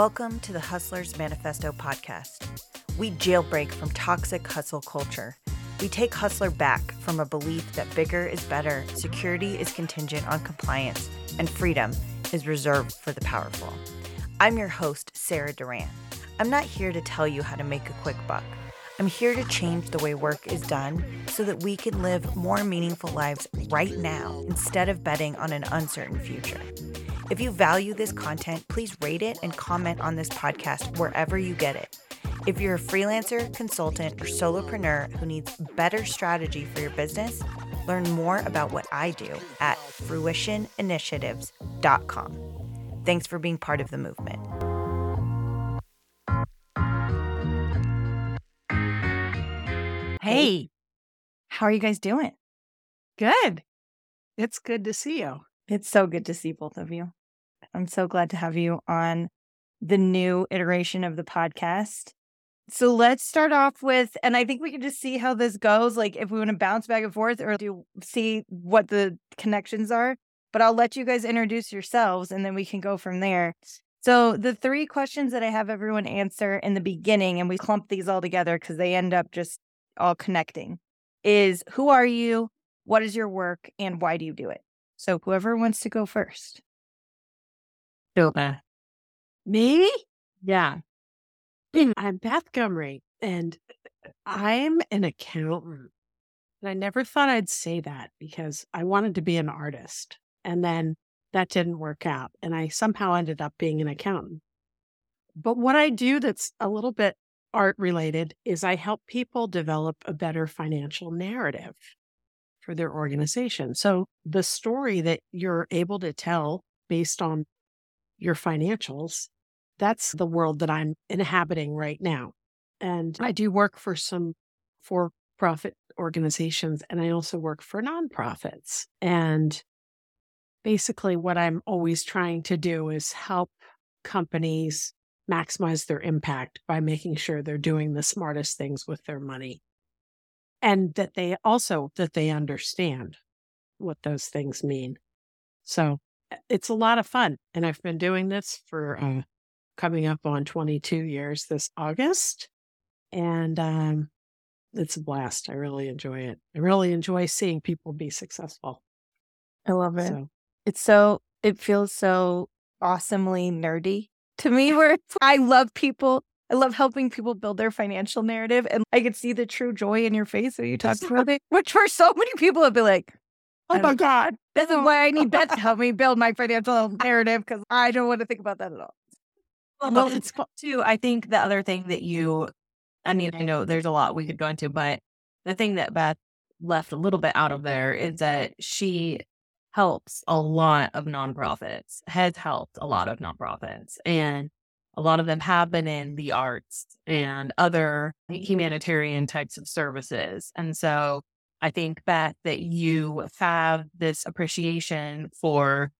Welcome to the Hustlers Manifesto podcast. We jailbreak from toxic hustle culture. We take Hustler back from a belief that bigger is better, security is contingent on compliance, and freedom is reserved for the powerful. I'm your host, Sarah Duran. I'm not here to tell you how to make a quick buck. I'm here to change the way work is done so that we can live more meaningful lives right now instead of betting on an uncertain future. If you value this content, please rate it and comment on this podcast wherever you get it. If you're a freelancer, consultant, or solopreneur who needs better strategy for your business, learn more about what I do at fruitioninitiatives.com. Thanks for being part of the movement. Hey, how are you guys doing? Good. It's good to see you. It's so good to see both of you. I'm so glad to have you on the new iteration of the podcast. So let's start off with, and I think we can just see how this goes. Like if we want to bounce back and forth or do see what the connections are. But I'll let you guys introduce yourselves and then we can go from there. So the three questions that I have everyone answer in the beginning, and we clump these all together because they end up just all connecting, is who are you? What is your work? And why do you do it? So whoever wants to go first. Silva. Uh, Me? Yeah. I'm Beth Gummere, and I'm an accountant. And I never thought I'd say that because I wanted to be an artist. And then that didn't work out. And I somehow ended up being an accountant. But what I do that's a little bit art related is I help people develop a better financial narrative for their organization. So the story that you're able to tell based on your financials, that's the world that I'm inhabiting right now. And I do work for some for profit organizations and I also work for nonprofits. And basically, what I'm always trying to do is help companies maximize their impact by making sure they're doing the smartest things with their money and that they also that they understand what those things mean so it's a lot of fun and i've been doing this for uh, coming up on 22 years this august and um, it's a blast i really enjoy it i really enjoy seeing people be successful i love it so, it's so it feels so awesomely nerdy to me where I love people. I love helping people build their financial narrative. And I could see the true joy in your face when you talk about it, which for so many people would be like, oh my God. This is why I need Beth to help me build my financial narrative because I don't want to think about that at all. Well, well it's too. I think the other thing that you, I mean, I know there's a lot we could go into, but the thing that Beth left a little bit out of there is that she helps a lot of nonprofits, has helped a lot of nonprofits. And a lot of them have been in the arts and other humanitarian types of services. And so I think, Beth, that you have this appreciation for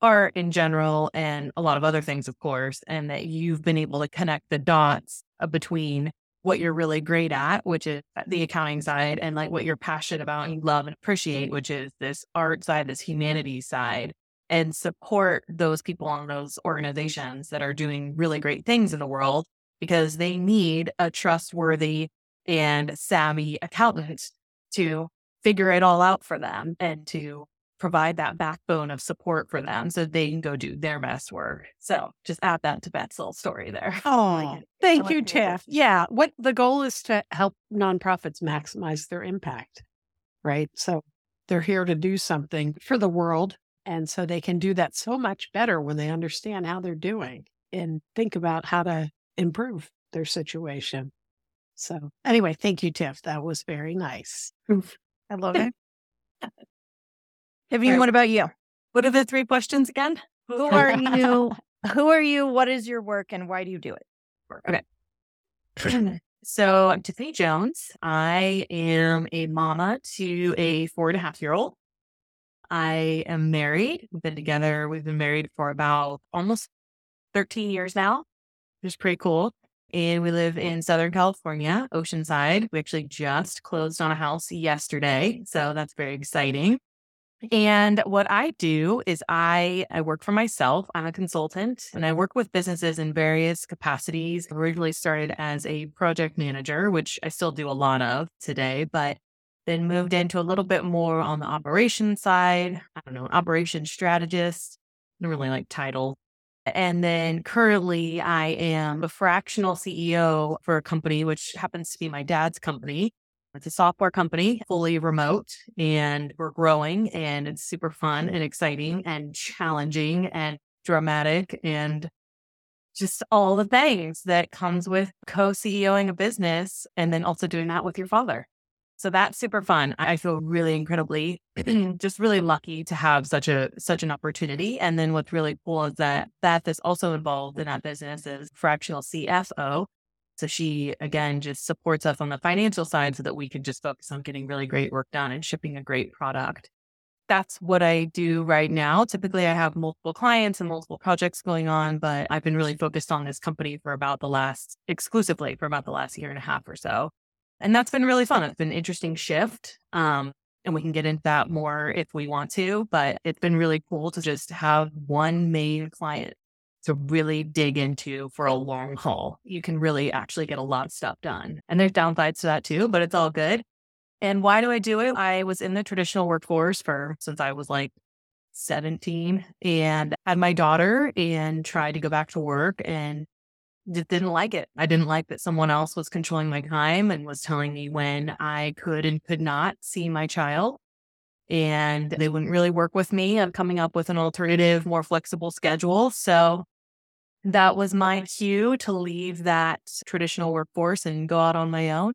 art in general and a lot of other things, of course, and that you've been able to connect the dots uh, between what you're really great at, which is the accounting side, and like what you're passionate about and love and appreciate, which is this art side, this humanities side, and support those people on those organizations that are doing really great things in the world because they need a trustworthy and savvy accountant to figure it all out for them and to provide that backbone of support for them so they can go do their best work. So just add that to Beth's little story there. Oh, thank like you, Tiff. Yeah. What the goal is to help nonprofits maximize their impact, right? So they're here to do something for the world. And so they can do that so much better when they understand how they're doing and think about how to improve their situation. So, anyway, thank you, Tiff. That was very nice. I love it. Vivian, right. what about you? What are the three questions again? Who are you? Who are you? What is your work and why do you do it? Okay. so I'm Tiffany Jones. I am a mama to a four and a half year old. I am married. We've been together. We've been married for about almost 13 years now, which is pretty cool. And we live in Southern California, Oceanside. We actually just closed on a house yesterday. So that's very exciting. And what I do is I I work for myself. I'm a consultant and I work with businesses in various capacities. Originally started as a project manager, which I still do a lot of today, but then moved into a little bit more on the operation side. I don't know, operation strategist. I don't really like title. And then currently I am a fractional CEO for a company, which happens to be my dad's company. It's a software company, fully remote, and we're growing and it's super fun and exciting and challenging and dramatic and just all the things that comes with co-CEOing a business and then also doing that with your father. So that's super fun. I feel really incredibly just really lucky to have such a such an opportunity. And then what's really cool is that Beth is also involved in that business as fractional CFO. So she again just supports us on the financial side so that we can just focus on getting really great work done and shipping a great product. That's what I do right now. Typically I have multiple clients and multiple projects going on, but I've been really focused on this company for about the last exclusively for about the last year and a half or so. And that's been really fun. It's been an interesting shift. Um, and we can get into that more if we want to, but it's been really cool to just have one main client to really dig into for a long haul. You can really actually get a lot of stuff done. And there's downsides to that too, but it's all good. And why do I do it? I was in the traditional workforce for since I was like 17 and had my daughter and tried to go back to work and just didn't like it. I didn't like that someone else was controlling my time and was telling me when I could and could not see my child. And they wouldn't really work with me on coming up with an alternative, more flexible schedule. So that was my cue to leave that traditional workforce and go out on my own.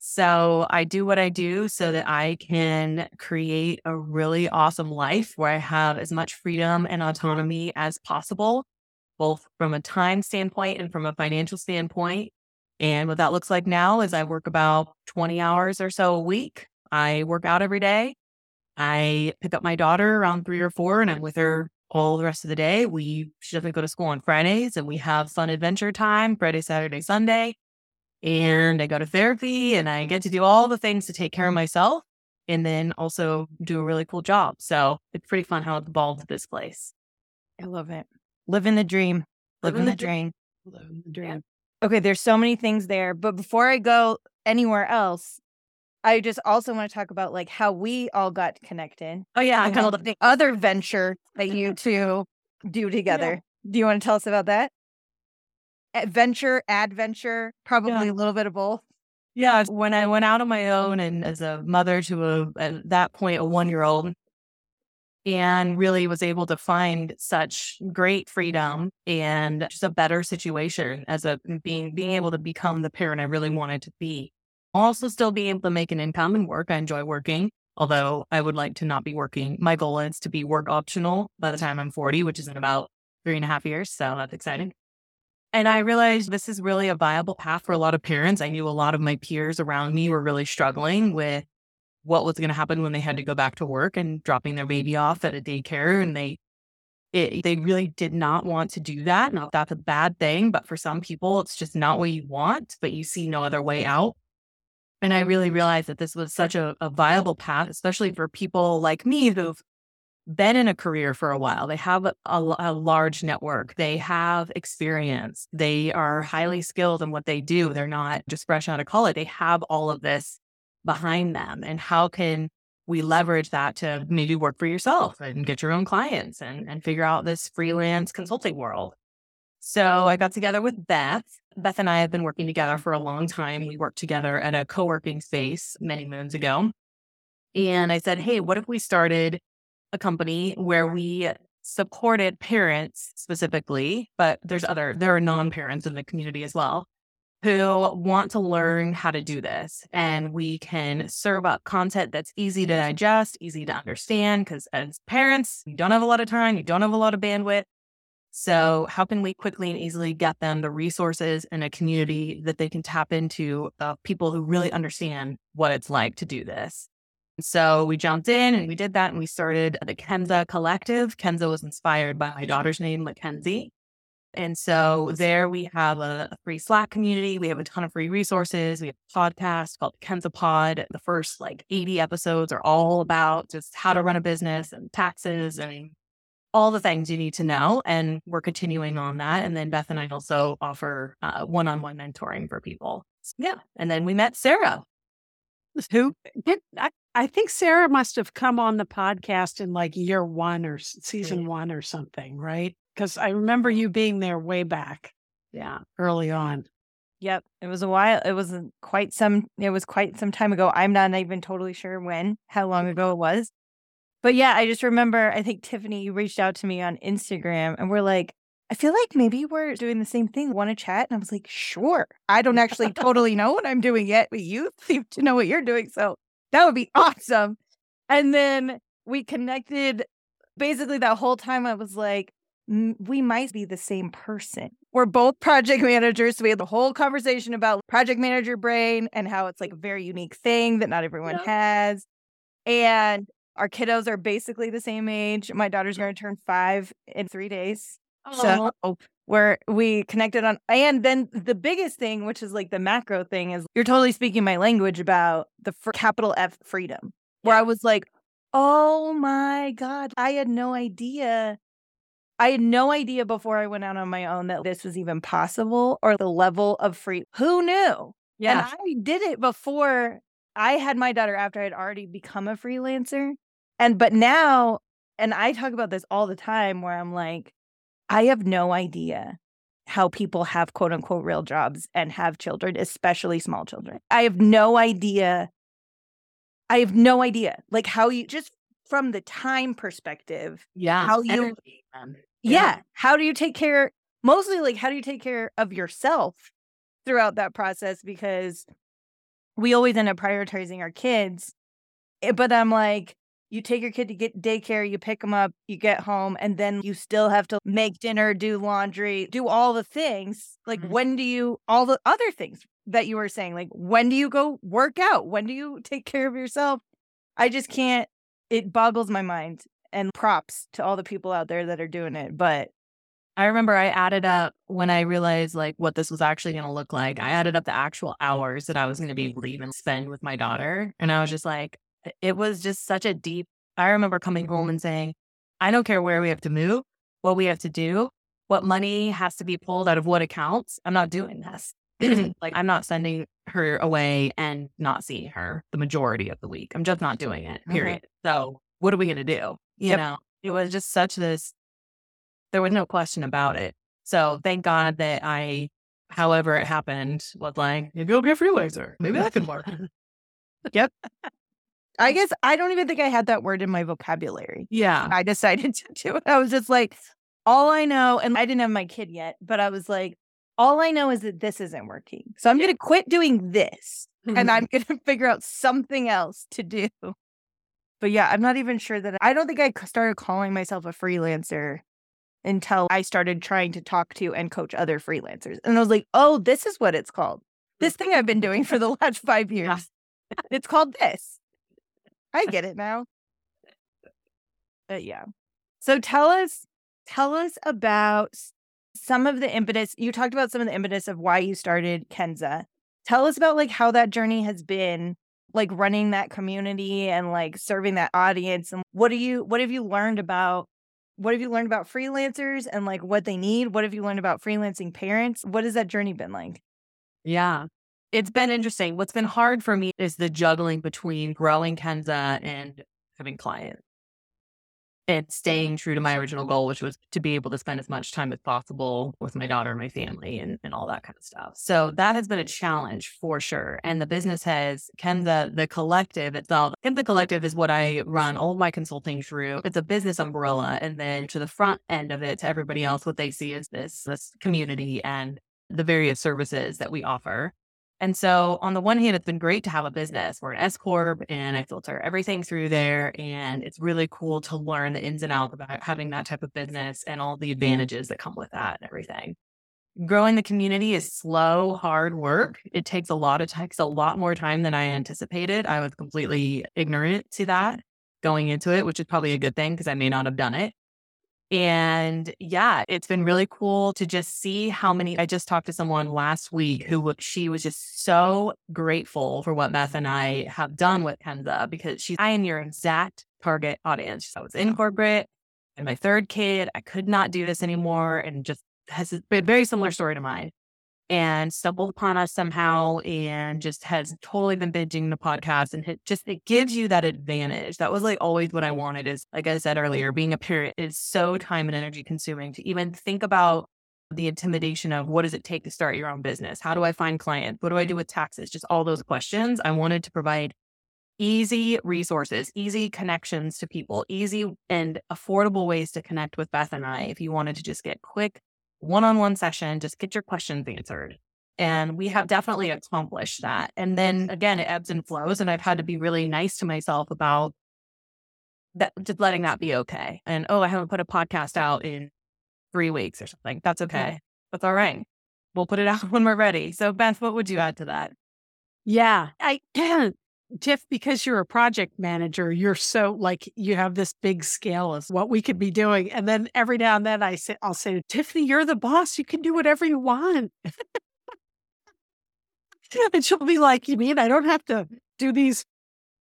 So I do what I do so that I can create a really awesome life where I have as much freedom and autonomy as possible both from a time standpoint and from a financial standpoint. And what that looks like now is I work about 20 hours or so a week. I work out every day. I pick up my daughter around three or four and I'm with her all the rest of the day. We she doesn't go to school on Fridays and we have fun adventure time Friday, Saturday, Sunday. And I go to therapy and I get to do all the things to take care of myself and then also do a really cool job. So it's pretty fun how it evolved this place. I love it. Living the dream. Living, Living the, the dream. Living the dream. Okay, there's so many things there. But before I go anywhere else, I just also want to talk about like how we all got connected. Oh yeah, I and kind of the other venture that you two do together. Do you want to tell us about that? Adventure, adventure, probably Yeah. a little bit of both. Yeah, when I went out on my own and as a mother to a at that point a one year old, and really was able to find such great freedom and just a better situation as a mm, being being able to become the parent I really wanted to be. Also, still being able to make an income and work. I enjoy working, although I would like to not be working. My goal is to be work optional by the time I'm 40, which is in about three and a half years. So that's exciting. And I realized this is really a viable path for a lot of parents. I knew a lot of my peers around me were really struggling with what was going to happen when they had to go back to work and dropping their baby off at a daycare. And they, it, they really did not want to do that. Not that's a bad thing, but for some people, it's just not what you want, but you see no other way out. And I really realized that this was such a, a viable path, especially for people like me who've been in a career for a while. They have a, a, a large network. They have experience. They are highly skilled in what they do. They're not just fresh out of college. They have all of this behind them. And how can we leverage that to maybe work for yourself and get your own clients and, and figure out this freelance consulting world? So I got together with Beth. Beth and I have been working together for a long time. We worked together at a co working space many moons ago. And I said, hey, what if we started a company where we supported parents specifically, but there's other, there are non parents in the community as well who want to learn how to do this. And we can serve up content that's easy to digest, easy to understand, because as parents, you don't have a lot of time, you don't have a lot of bandwidth. So, how can we quickly and easily get them the resources and a community that they can tap into of people who really understand what it's like to do this? So we jumped in and we did that and we started the Kenza Collective. Kenza was inspired by my daughter's name, Mackenzie. And so there we have a, free Slack community. We have a ton of free resources. We have a podcast called Kenza Pod. The first like 80 episodes are all about just how to run a business and taxes and all the things you need to know. And we're continuing on that. And then Beth and I also offer one on one mentoring for people. Yeah. And then we met Sarah. Who I, I think Sarah must have come on the podcast in like year one or season one or something, right? Because I remember you being there way back. Yeah, early on. Yep, it was a while. It was quite some. It was quite some time ago. I'm not even totally sure when, how long ago it was. But yeah, I just remember. I think Tiffany you reached out to me on Instagram, and we're like, I feel like maybe we're doing the same thing. Want to chat? And I was like, sure. I don't actually totally know what I'm doing yet, but you seem to know what you're doing, so that would be awesome. And then we connected. Basically, that whole time I was like, we might be the same person. We're both project managers. So we had the whole conversation about project manager brain and how it's like a very unique thing that not everyone yeah. has. And our kiddos are basically the same age. My daughter's going to turn five in three days. So where oh, we connected on, and then the biggest thing, which is like the macro thing, is you're totally speaking my language about the f- capital F freedom, where I was like, oh my God, I had no idea. I had no idea before I went out on my own that this was even possible or the level of free. Who knew? Yeah. And I did it before I had my daughter after I had already become a freelancer. And but now, and I talk about this all the time where I'm like, I have no idea how people have quote unquote real jobs and have children, especially small children. I have no idea. I have no idea. Like how you just from the time perspective. Yeah. How you yeah. yeah. How do you take care mostly like how do you take care of yourself throughout that process? Because we always end up prioritizing our kids. Eh, but I'm like, you take your kid to get daycare, you pick them up, you get home, and then you still have to make dinner, do laundry, do all the things. Like, mm-hmm. when do you, all the other things that you were saying, like, when do you go work out? When do you take care of yourself? I just can't, it boggles my mind. And props to all the people out there that are doing it. But I remember I added up when I realized like what this was actually going to look like. I added up the actual hours that I was going to be leaving spend with my daughter. And I was just like, it was just such a deep. I remember coming home and saying, I don't care where we have to move, what we have to do, what money has to be pulled out of what accounts. I'm not doing this. like, I'm not sending her away and not seeing her the majority of the week. I'm just not doing it, period. Mm-hmm. So, what are we going to do? You yep. know, it was just such this, there was no question about it. So, thank God that I, however it happened, was like, maybe be a freelancer. Maybe that could work. yep. I guess I don't even think I had that word in my vocabulary. Yeah. I decided to do it. I was just like, all I know, and I didn't have my kid yet, but I was like, all I know is that this isn't working. So I'm going to quit doing this and I'm going to figure out something else to do. But yeah, I'm not even sure that I don't think I started calling myself a freelancer until I started trying to talk to and coach other freelancers. And I was like, oh, this is what it's called. This thing I've been doing for the last five years. It's called this. I get it now. But yeah. So tell us, tell us about some of the impetus. You talked about some of the impetus of why you started Kenza. Tell us about like how that journey has been, like running that community and like serving that audience. And what do you, what have you learned about what have you learned about freelancers and like what they need? What have you learned about freelancing parents? What has that journey been like? Yeah it's been interesting. What's been hard for me is the juggling between growing Kenza and having clients and mm-hmm. staying true to my original goal, which was to be able to spend as much time as possible with my daughter and my family and, and all that kind of stuff. So that has been a challenge for sure. And the business has Kenza, the the collective itself. Kenza Collective is what I run all my consulting through. It's a business umbrella. And then to the front end of it, to everybody else, what they see is this, this community and the various services that we offer. And so, on the one hand, it's been great to have a business. We're an S Corp and I filter everything through there. And it's really cool to learn the ins and outs about having that type of business and all the advantages that come with that and everything. Growing the community is slow, hard work. It takes a lot of takes a lot more time than I anticipated. I was completely ignorant to that going into it, which is probably a good thing because I may not have done it. And yeah, it's been really cool to just see how many. I just talked to someone last week who she was just so grateful for what Beth and I have done with Kenza because she's I am your exact target audience. I was in corporate and my third kid, I could not do this anymore and just has a very similar story to mine and stumbled upon us somehow and just has totally been binging the podcast and it just it gives you that advantage. That was like always what i wanted is like i said earlier being a parent is so time and energy consuming to even think about the intimidation of what does it take to start your own business? How do i find clients? What do i do with taxes? Just all those questions. I wanted to provide easy resources easy connections to people easy and affordable ways to connect with beth and i if you wanted to just get quick one on one session, just get your questions answered. And we have definitely accomplished that. And then again, it ebbs and flows. And I've had to be really nice to myself about that, just letting that be okay. And oh, I haven't put a podcast out in three weeks or something. That's okay. That's all right. We'll put it out when we're ready. So, Beth, what would you add to that? Yeah, I Tiff, because you're a project manager, you're so like you have this big scale of what we could be doing. And then every now and then I say, I'll say, Tiffany, you're the boss. You can do whatever you want. and she'll be like, You mean I don't have to do these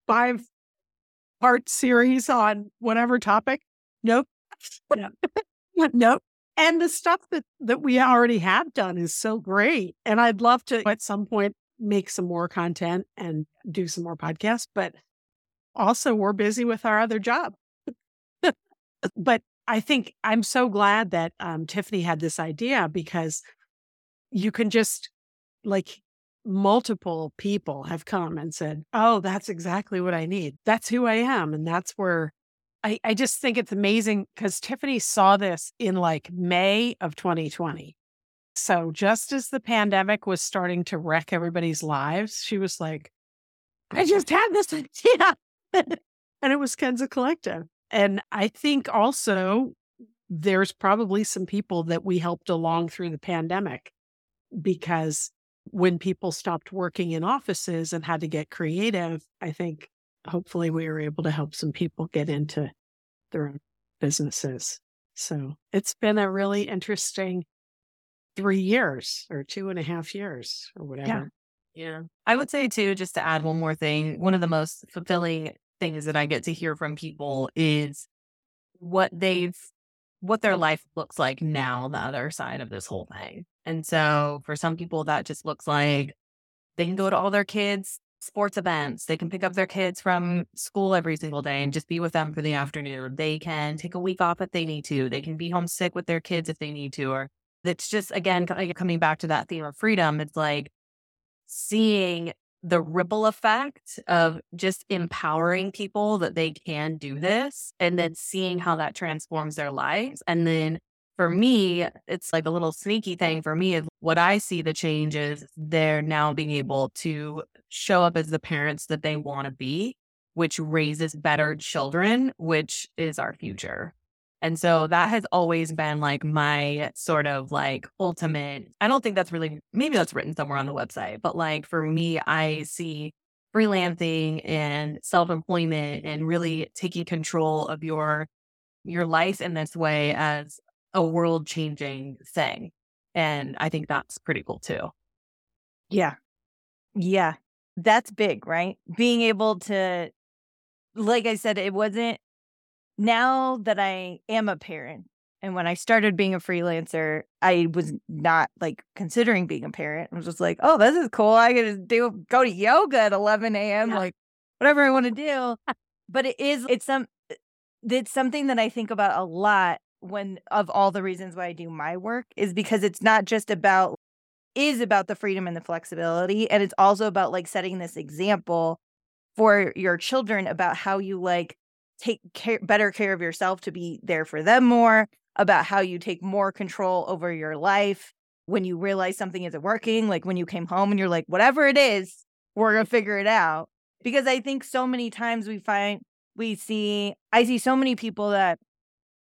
five part series on whatever topic? Nope. nope. And the stuff that, that we already have done is so great. And I'd love to at some point make some more content and do some more podcasts, but also we're busy with our other job. but I think I'm so glad that um, Tiffany had this idea because you can just like multiple people have come and said, Oh, that's exactly what I need. That's who I am. And that's where I, I just think it's amazing because Tiffany saw this in like May of 2020. So just as the pandemic was starting to wreck everybody's lives, she was like, I just had this idea. and it was Kenza Collective. And I think also there's probably some people that we helped along through the pandemic because when people stopped working in offices and had to get creative, I think hopefully we were able to help some people get into their own businesses. So it's been a really interesting three years or two and a half years or whatever. Yeah. Yeah. I would say, too, just to add one more thing, one of the most fulfilling things that I get to hear from people is what they've, what their life looks like now, the other side of this whole thing. And so for some people, that just looks like they can go to all their kids' sports events. They can pick up their kids from school every single day and just be with them for the afternoon. They can take a week off if they need to. They can be homesick with their kids if they need to, or it's just again coming back to that theme of freedom it's like seeing the ripple effect of just empowering people that they can do this and then seeing how that transforms their lives and then for me it's like a little sneaky thing for me is what i see the change is they're now being able to show up as the parents that they want to be which raises better children which is our future and so that has always been like my sort of like ultimate. I don't think that's really, maybe that's written somewhere on the website, but like for me, I see freelancing and self employment and really taking control of your your life in this way as a world changing thing. And I think that's pretty cool too. Yeah. Yeah. That's big, right? Being able to, like I said, it wasn't now that I am a parent, and when I started being a freelancer, I was not like considering being a parent. I was just like, oh, this is cool. I get to do go to yoga at 11 a.m. Yeah. Like whatever I want to do. but it is it's some uh, it's something that I think about a lot when of all the reasons why I do my work is because it's not just about is about the freedom and the flexibility and it's also about like setting this example for your children about how you like take care, better care of yourself to be there for them more, about how you take more control over your life when you realize something isn't working, like when you came home and you're like, whatever it is, we're going to figure it out. Because I think so many times we find, we see, I see so many people that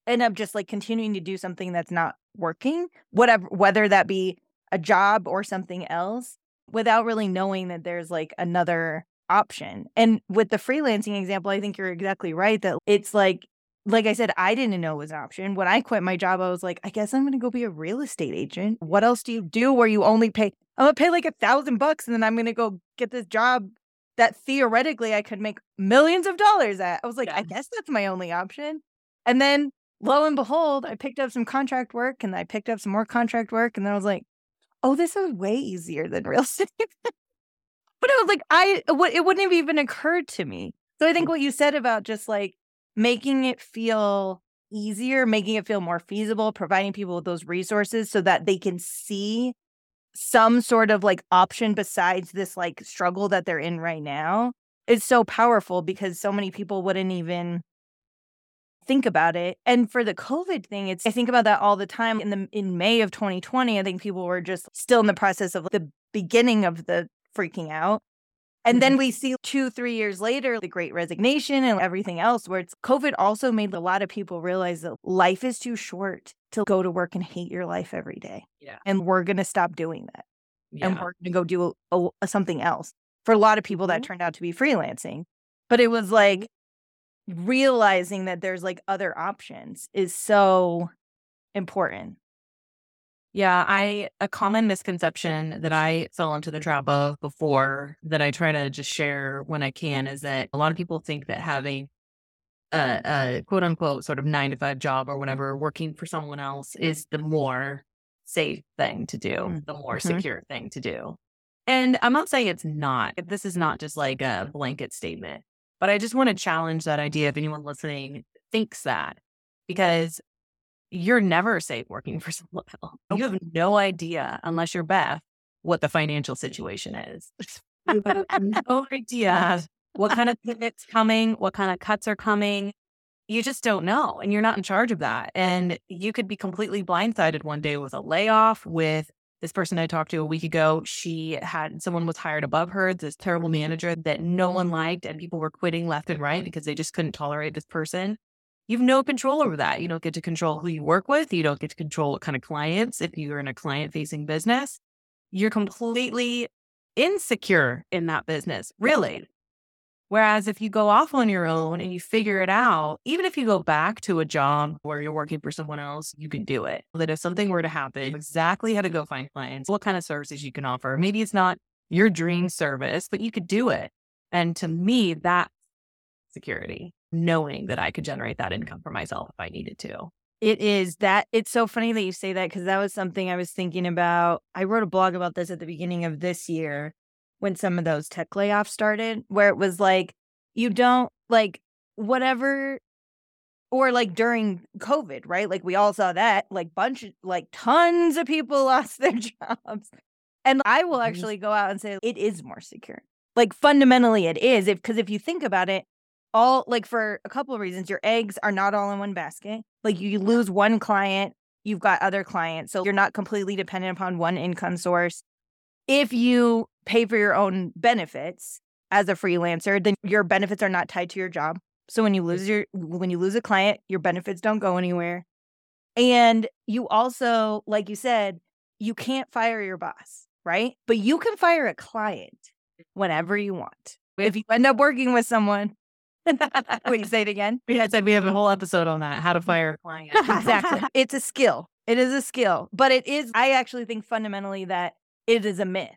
end up just like continuing to do something that's not working, whatever, whether that be a job or something else, without really knowing that there's like another option. And with the freelancing example, I think you're exactly right that it's like like I said, I didn't know it was an option. When I quit my job, I was like, I guess I'm going to go be a real estate agent. What else do you do where you only pay? I'm going to pay like a thousand bucks and then I'm going to go get this job that theoretically I could make millions of dollars at. I was like, Yeah. I guess that's my only option. And then lo and behold, I picked up some contract work and I picked up some more contract work. And then I was like, oh, this is way easier than real estate. But it was like, I, it it wouldn't have even occurred to me. So I think mm. what you said about just like making it feel easier, making it feel more feasible, providing people with those resources so that they can see some sort of like option besides this like struggle that they're in right now is so powerful because so many people wouldn't even think about it. And for the COVID thing, it's I think about that all the time. In the in May of 2020, I think people were just still in the process of the beginning of the freaking out. And then we see two, three years later, the great resignation and everything else, where it's COVID also made a lot of people realize that life is too short to go to work and hate your life every day. Yeah. And we're going to stop doing that. And we're going to go do a, a- something else. For a lot of people, that Mhm. turned out to be freelancing. But it was like realizing that there's like other options is so important. Yeah, I a common misconception that I fell into the trap of before that I try to just share when I can is that a lot of people think that having a, a quote unquote sort of nine to five job or whatever, working for someone else is the more safe thing to do, Mm, the more mhm. secure thing to do. And I'm not saying it's not. This is not just like a blanket statement, but I just want to challenge that idea if anyone listening thinks that because you're never safe working for someone else. You have no idea, unless you're Beth, what the financial situation is. You have no idea what kind of pivots coming, what kind of cuts are coming. You just don't know. And you're not in charge of that. And you could be completely blindsided one day with a layoff, with this person I talked to a week ago. She had someone was hired above her, this terrible manager that no one liked, and people were quitting left and right because they just couldn't tolerate this person. You have no control over that. You don't get to control who you work with. You don't get to control what kind of clients. If you're in a client facing business, you're completely insecure in that business, really. Whereas if you go off on your own and you figure it out, even if you go back to a job where you're working for someone else, you can do it. That if something were to happen, exactly how to go find clients, what kind of services you can offer. Maybe it's not your dream service, but you could do it. And to me, that's security, knowing that I could generate that income for myself if I needed to. It is that it's so funny that you say that because that was something I was thinking about. I wrote a blog about this at the beginning of this year when some of those tech layoffs started, where it was like, you don't like whatever, or like during COVID, right? Like we all saw that, like bunch, like tons of people lost their jobs. And I will Mhm. actually go out and say it is more secure. Like fundamentally, it is. If because if you think about it, all like for a couple of reasons, your eggs are not all in one basket. Like you lose one client, you've got other clients. So you're not completely dependent upon one income source. If you pay for your own benefits as a freelancer, then your benefits are not tied to your job. So when you lose your when you lose a client, your benefits don't go anywhere. And you also, like you said, you can't fire your boss, right? But you can fire a client whenever you want. If you end up working with someone, wait, say it again. Yeah, I said we have a whole episode on that, how to fire a client. exactly. It's a skill. It is a skill, but it is. I actually think fundamentally that it is a myth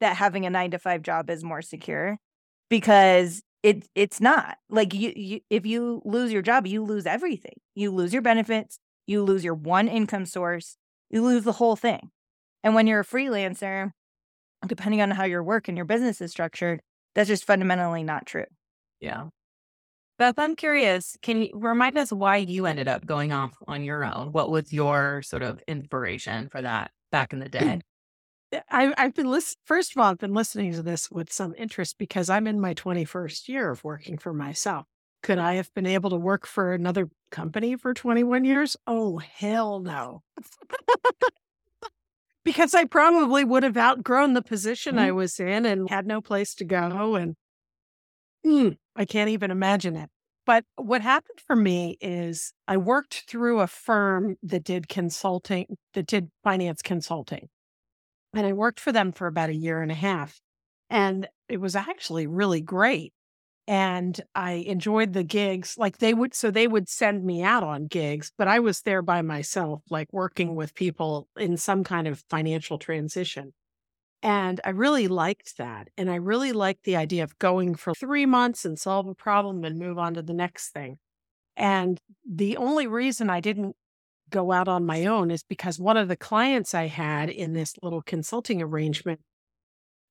that having a nine to five job is more secure because it it's not. Like you, you if you lose your job, you lose everything. You lose your benefits. You lose your one income source. You lose the whole thing. And when you're a freelancer, depending on how your work and your business is structured, that's just fundamentally not true. Yeah. Beth, I'm curious. Can you remind us why you ended up going off on your own? What was your sort of inspiration for that back in the day? I, I've been listening. First of all, I've been listening to this with some interest because I'm in my 21st year of working for myself. Could I have been able to work for another company for 21 years? Oh, hell no. because I probably would have outgrown the position I mm-hmm. was in and had no place to go. And mm, I can't even imagine it. But what happened for me is I worked through a firm that did consulting, that did finance consulting. And I worked for them for about a year and a half. And it was actually really great. and I enjoyed the gigs. Like they would, so they would send me out on gigs, but I was there by myself, like working with people in some kind of financial transition. And I really liked that. And I really liked the idea of going for three months and solve a problem and move on to the next thing. And the only reason I didn't go out on my own is because one of the clients I had in this little consulting arrangement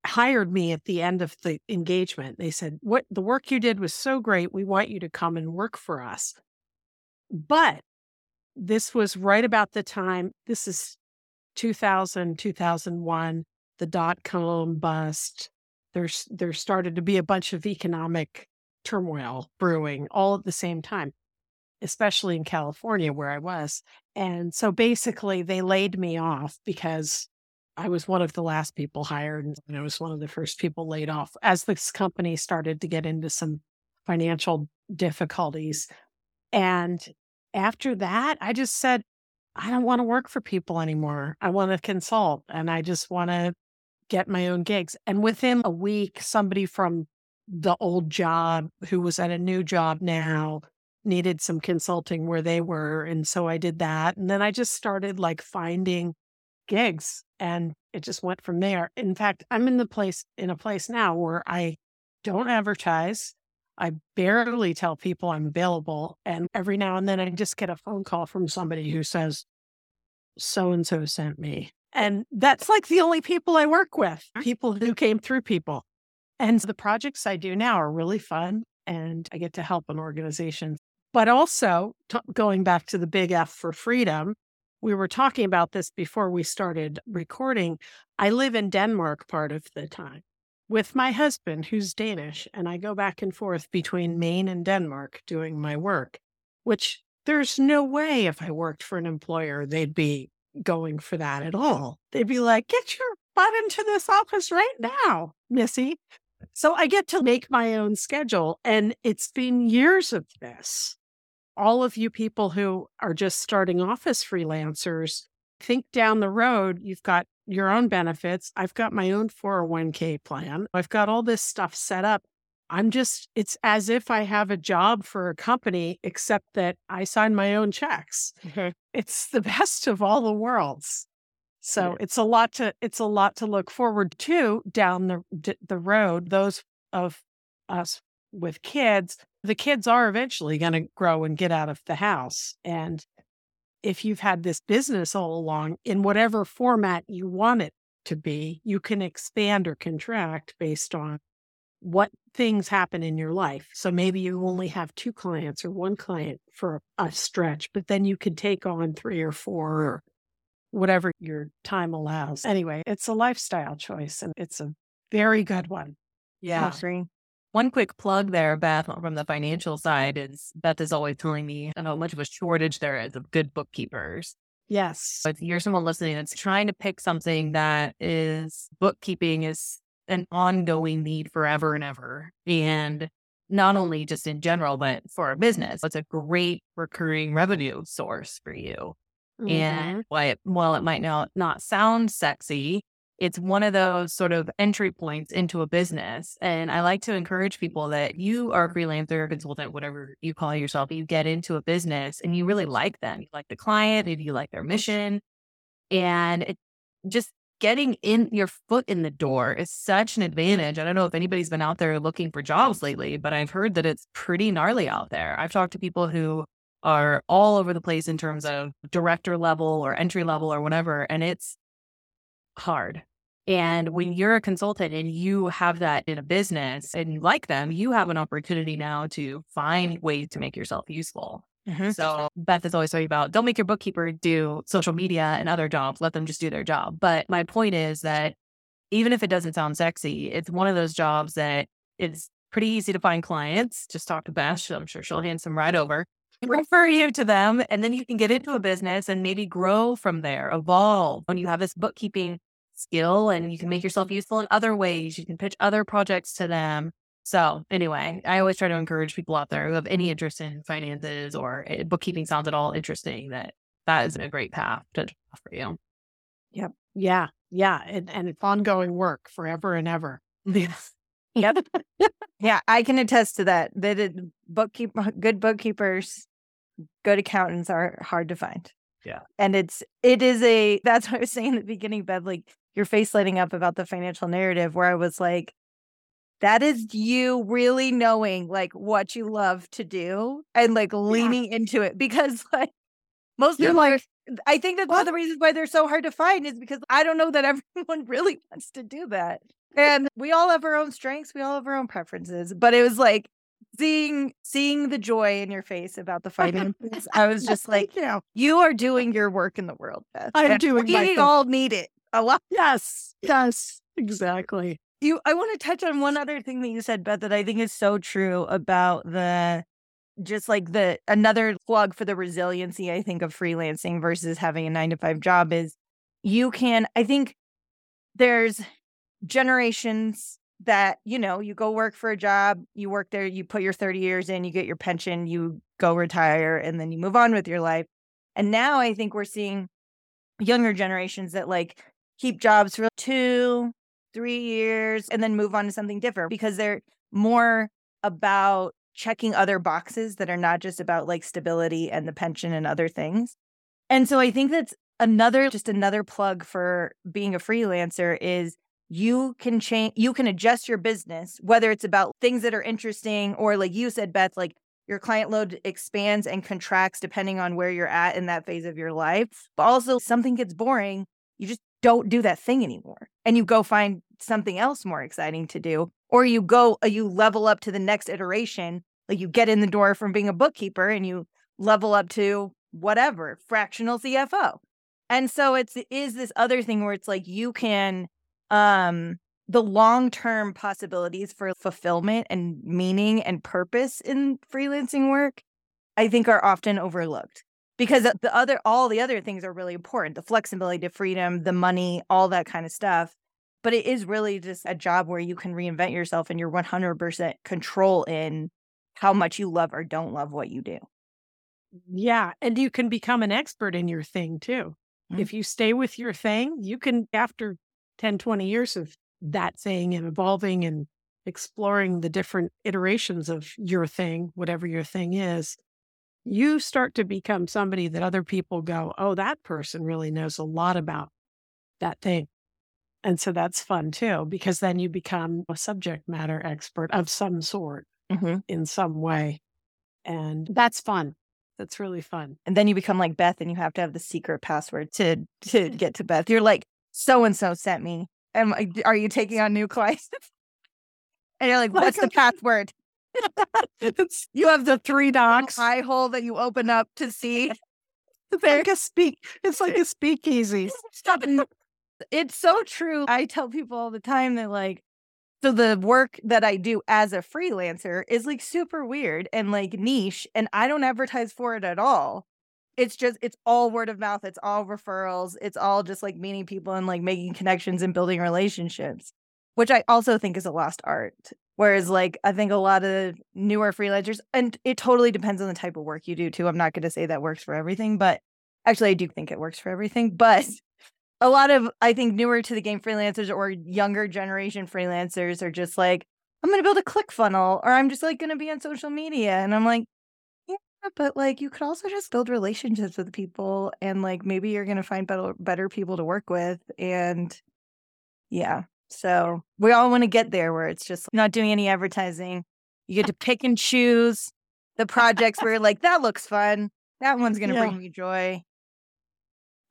hired me at the end of the engagement. They said, "What the work you did was so great. We want you to come and work for us." But this was right about the time this is 2000 2001 the dot com bust there's there started to be a bunch of economic turmoil brewing all at the same time especially in California where I was and so basically they laid me off because I was one of the last people hired and I was one of the first people laid off as this company started to get into some financial difficulties. And after that, I just said, I don't want to work for people anymore. I want to consult and I just want to get my own gigs. And within a week, somebody from the old job who was at a new job now needed some consulting where they were. And so I did that. And then I just started like finding gigs and it just went from there. In fact, I'm in the place in a place now where I don't advertise. I barely tell people I'm available. And every now and then I just get a phone call from somebody who says, so and so sent me. And that's like the only people I work with, people who came through people. And the projects I do now are really fun and I get to help an organization. But also, t- going back to the big F for freedom, we were talking about this before we started recording. I live in Denmark part of the time with my husband, who's Danish, and I go back and forth between Maine and Denmark doing my work, which there's no way if I worked for an employer, they'd be going for that at all. They'd be like, get your butt into this office right now, Missy. So I get to make my own schedule. And it's been years of this all of you people who are just starting off as freelancers, think down the road, you've got your own benefits. I've got my own 401k plan. I've got all this stuff set up. I'm just, it's as if I have a job for a company, except that I sign my own checks. Mm-hmm. It's the best of all the worlds. So yeah. it's a lot to, it's a lot to look forward to down the, the road. Those of us with kids, the kids are eventually going to grow and get out of the house. And if you've had this business all along in whatever format you want it to be, you can expand or contract based on what things happen in your life. So maybe you only have two clients or one client for a stretch, but then you can take on three or four or whatever your time allows. Anyway, it's a lifestyle choice and it's a very good one. Yeah. One quick plug there, Beth, from the financial side is Beth is always telling me how much of a shortage there is of good bookkeepers. Yes. If you're someone listening that's trying to pick something that is bookkeeping is an ongoing need forever and ever. And not only just in general, but for a business, it's a great recurring revenue source for you. Mm-hmm. And while it, while it might not, not sound sexy, it's one of those sort of entry points into a business. And I like to encourage people that you are a freelancer, consultant, whatever you call yourself, you get into a business and you really like them. You like the client, maybe you like their mission. And it just getting in your foot in the door is such an advantage. I don't know if anybody's been out there looking for jobs lately, but I've heard that it's pretty gnarly out there. I've talked to people who are all over the place in terms of director level or entry level or whatever. And it's hard. And when you're a consultant and you have that in a business and you like them, you have an opportunity now to find ways to make yourself useful. Mm-hmm. So Beth is always talking about don't make your bookkeeper do social media and other jobs. Let them just do their job. But my point is that even if it doesn't sound sexy, it's one of those jobs that is pretty easy to find clients. Just talk to Beth. I'm sure she'll hand some right over. Refer you to them, and then you can get into a business and maybe grow from there, evolve. When you have this bookkeeping skill and you can make yourself useful in other ways. You can pitch other projects to them. So, anyway, I always try to encourage people out there who have any interest in finances or eh, bookkeeping sounds at all interesting that that is a great path to offer you. Yep. Yeah. Yeah. And, and it's ongoing work forever and ever. Yes. Yep. yeah, I can attest to that. That it, bookkeep good bookkeepers, good accountants are hard to find. Yeah. And it's it is a that's what I was saying in the beginning, Beth, like your face lighting up about the financial narrative where I was like, that is you really knowing like what you love to do and like leaning into it because like most You're people are- like, I think that's one of the reasons why they're so hard to find is because I don't know that everyone really wants to do that. And we all have our own strengths, we all have our own preferences, but it was like seeing seeing the joy in your face about the finances. I was just like, you know, you are doing your work in the world, Beth. I'm and doing my we all need it a lot. yes, yes, exactly. You I want to touch on one other thing that you said, Beth, that I think is so true about the just like the another plug for the resiliency, I think, of freelancing versus having a nine to five job is you can, I think there's generations that, you know, you go work for a job, you work there, you put your 30 years in, you get your pension, you go retire, and then you move on with your life. And now I think we're seeing younger generations that like keep jobs for two, three years and then move on to something different because they're more about checking other boxes that are not just about like stability and the pension and other things. And so I think that's another just another plug for being a freelancer is you can change you can adjust your business whether it's about things that are interesting or like you said Beth like your client load expands and contracts depending on where you're at in that phase of your life but also something gets boring you just don't do that thing anymore and you go find something else more exciting to do or you go uh, you level up to the next iteration like you get in the door from being a bookkeeper and you level up to whatever fractional cfo and so it's it is this other thing where it's like you can um the long-term possibilities for fulfillment and meaning and purpose in freelancing work i think are often overlooked because the other all the other things are really important the flexibility the freedom the money all that kind of stuff but it is really just a job where you can reinvent yourself and you're 100% control in how much you love or don't love what you do Yeah. And you can become an expert in your thing too. Mm. If you stay with your thing, you can, after 10, 20 years of that thing and evolving and exploring the different iterations of your thing, whatever your thing is, you start to become somebody that other people go, oh, that person really knows a lot about that thing. And so that's fun too, because then you become a subject matter expert of some sort mm-hmm. in some way. And that's fun. That's really fun. and then you become like beth and you have to have the secret password to to get to beth you're like so and so sent me and are you taking on new clients and you're like what's the password you have the three docs. eye hole that you open up to see It's like a speak. It's like a speakeasy. Stop it. It's so true. I tell people all the time that like so the work that I do as a freelancer is like super weird and like niche and I don't advertise for it at all. It's just it's all word of mouth, it's all referrals, it's all just like meeting people and like making connections and building relationships, which I also think is a lost art. Whereas like I think a lot of newer freelancers and it totally depends on the type of work you do too. I'm not going to say that works for everything, but actually I do think it works for everything, but a lot of I think newer to the game freelancers or younger generation freelancers are just like, I'm gonna build a click funnel or I'm just like gonna be on social media. And I'm like, yeah, but like you could also just build relationships with people and like maybe you're gonna find better better people to work with. And yeah. So we all want to get there where it's just not doing any advertising. You get to pick and choose the projects where you're like, that looks fun. That one's gonna Yeah. bring me joy.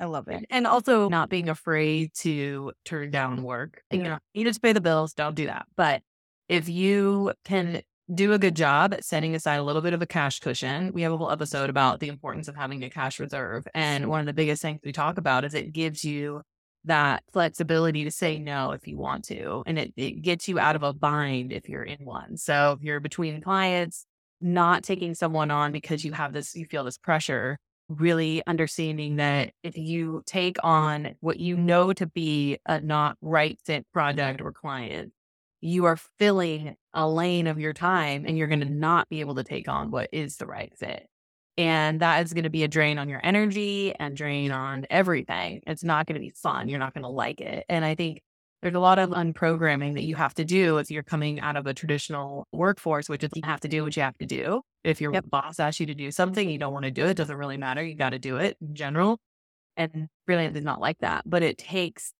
I love it. And- also not being afraid to turn down work. You Yeah. know, you just pay the bills, don't do that. But if you can do a good job at setting aside a little bit of a cash cushion, we have a whole episode about the importance of having a cash reserve. And one of the biggest things we talk about is it gives you that flexibility to say no if you want to. And it, it gets you out of a bind if you're in one. So if you're between clients, not taking someone on because you have this, you feel this pressure, really understanding that if you take on what you know to be a not right fit project or client, you are filling a lane of your time and you're going to not be able to take on what is the right fit. And that is going to be a drain on your energy and drain on everything. It's not going to be fun. You're not going to like it. And I think there's a lot of unprogramming that you have to do if you're coming out of a traditional workforce, which is you have to do what you have to do. If your Yep. boss asks you to do something, you don't want to do it, doesn't really matter. You got to do it in general. And freelance is not like that. But it takes,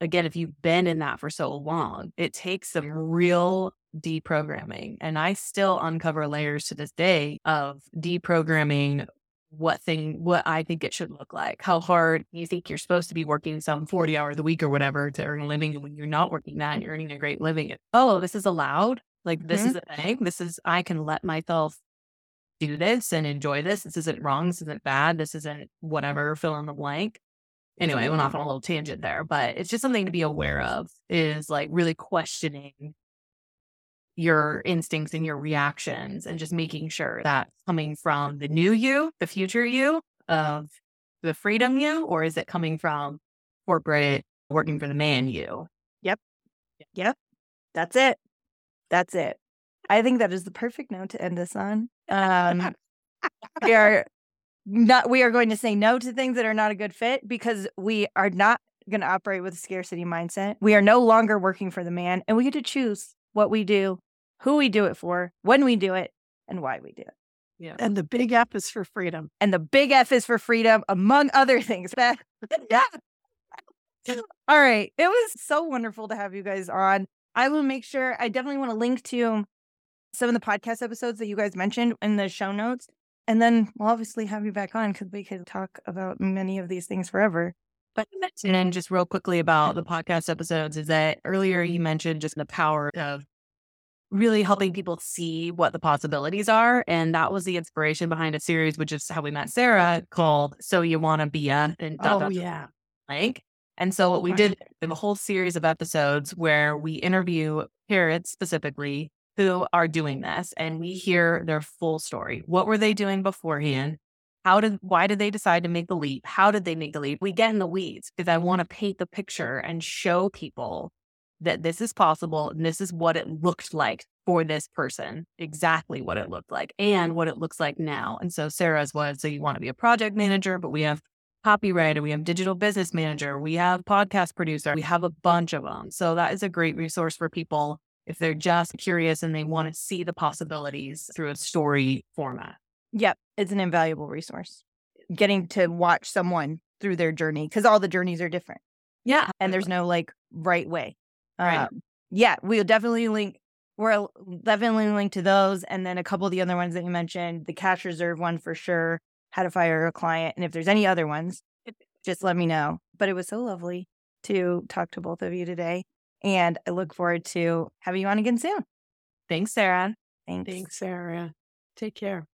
again, if you've been in that for so long, it takes some real deprogramming. And I still uncover layers to this day of deprogramming what thing what I think it should look like. How hard you think you're supposed to be working some 40 hours a week or whatever to earn a living and when you're not working that you're earning a great living. Oh, this is allowed. Like this Mhm. is a thing. This is I can let myself do this and enjoy this. This isn't wrong. This isn't bad. This isn't whatever, fill in the blank. Anyway, I went off on a little tangent there, but it's just something to be aware of is like really questioning your instincts and your reactions and just making sure that's coming from the new you, the future you of the freedom you, or is it coming from corporate working for the man you? Yep. Yep. That's it. That's it. I think that is the perfect note to end this on. Um, we are not. We are going to say no to things that are not a good fit because we are not going to operate with a scarcity mindset. We are no longer working for the man, and we get to choose what we do, who we do it for, when we do it, and why we do it. Yeah. And the big F is for freedom. And the big F is for freedom, among other things. yeah. All right. It was so wonderful to have you guys on. I will make sure, I definitely want to link to some of the podcast episodes that you guys mentioned in the show notes. And then we'll obviously have you back on because we could talk about many of these things forever. But and then just real quickly about the podcast episodes is that earlier you mentioned just the power of really helping people see what the possibilities are. And that was the inspiration behind a series, which is how we met Sarah called So You Wanna Be a and dot, Oh, dot, yeah. blank. And so what we did in a whole series of episodes where we interview parents specifically who are doing this and we hear their full story. What were they doing beforehand? How did why did they decide to make the leap? How did they make the leap? We get in the weeds because I want to paint the picture and show people that this is possible and this is what it looked like for this person, exactly what it looked like and what it looks like now. And so Sarah's was so you want to be a project manager, but we have copywriter, we have digital business manager, we have podcast producer, we have a bunch of them. So that is a great resource for people if they're just curious and they want to see the possibilities through a story format. Yep. It's an invaluable resource. Getting to watch someone through their journey because all the journeys are different Yeah. and there's no like right way. Right. Um, yeah, we'll definitely link. We're definitely link to those, and then a couple of the other ones that you mentioned, the cash reserve one for sure, how to fire a client, and if there's any other ones, just let me know. But it was so lovely to talk to both of you today, and I look forward to having you on again soon. Thanks, Sarah. Thanks. Thanks, Sarah. Take care.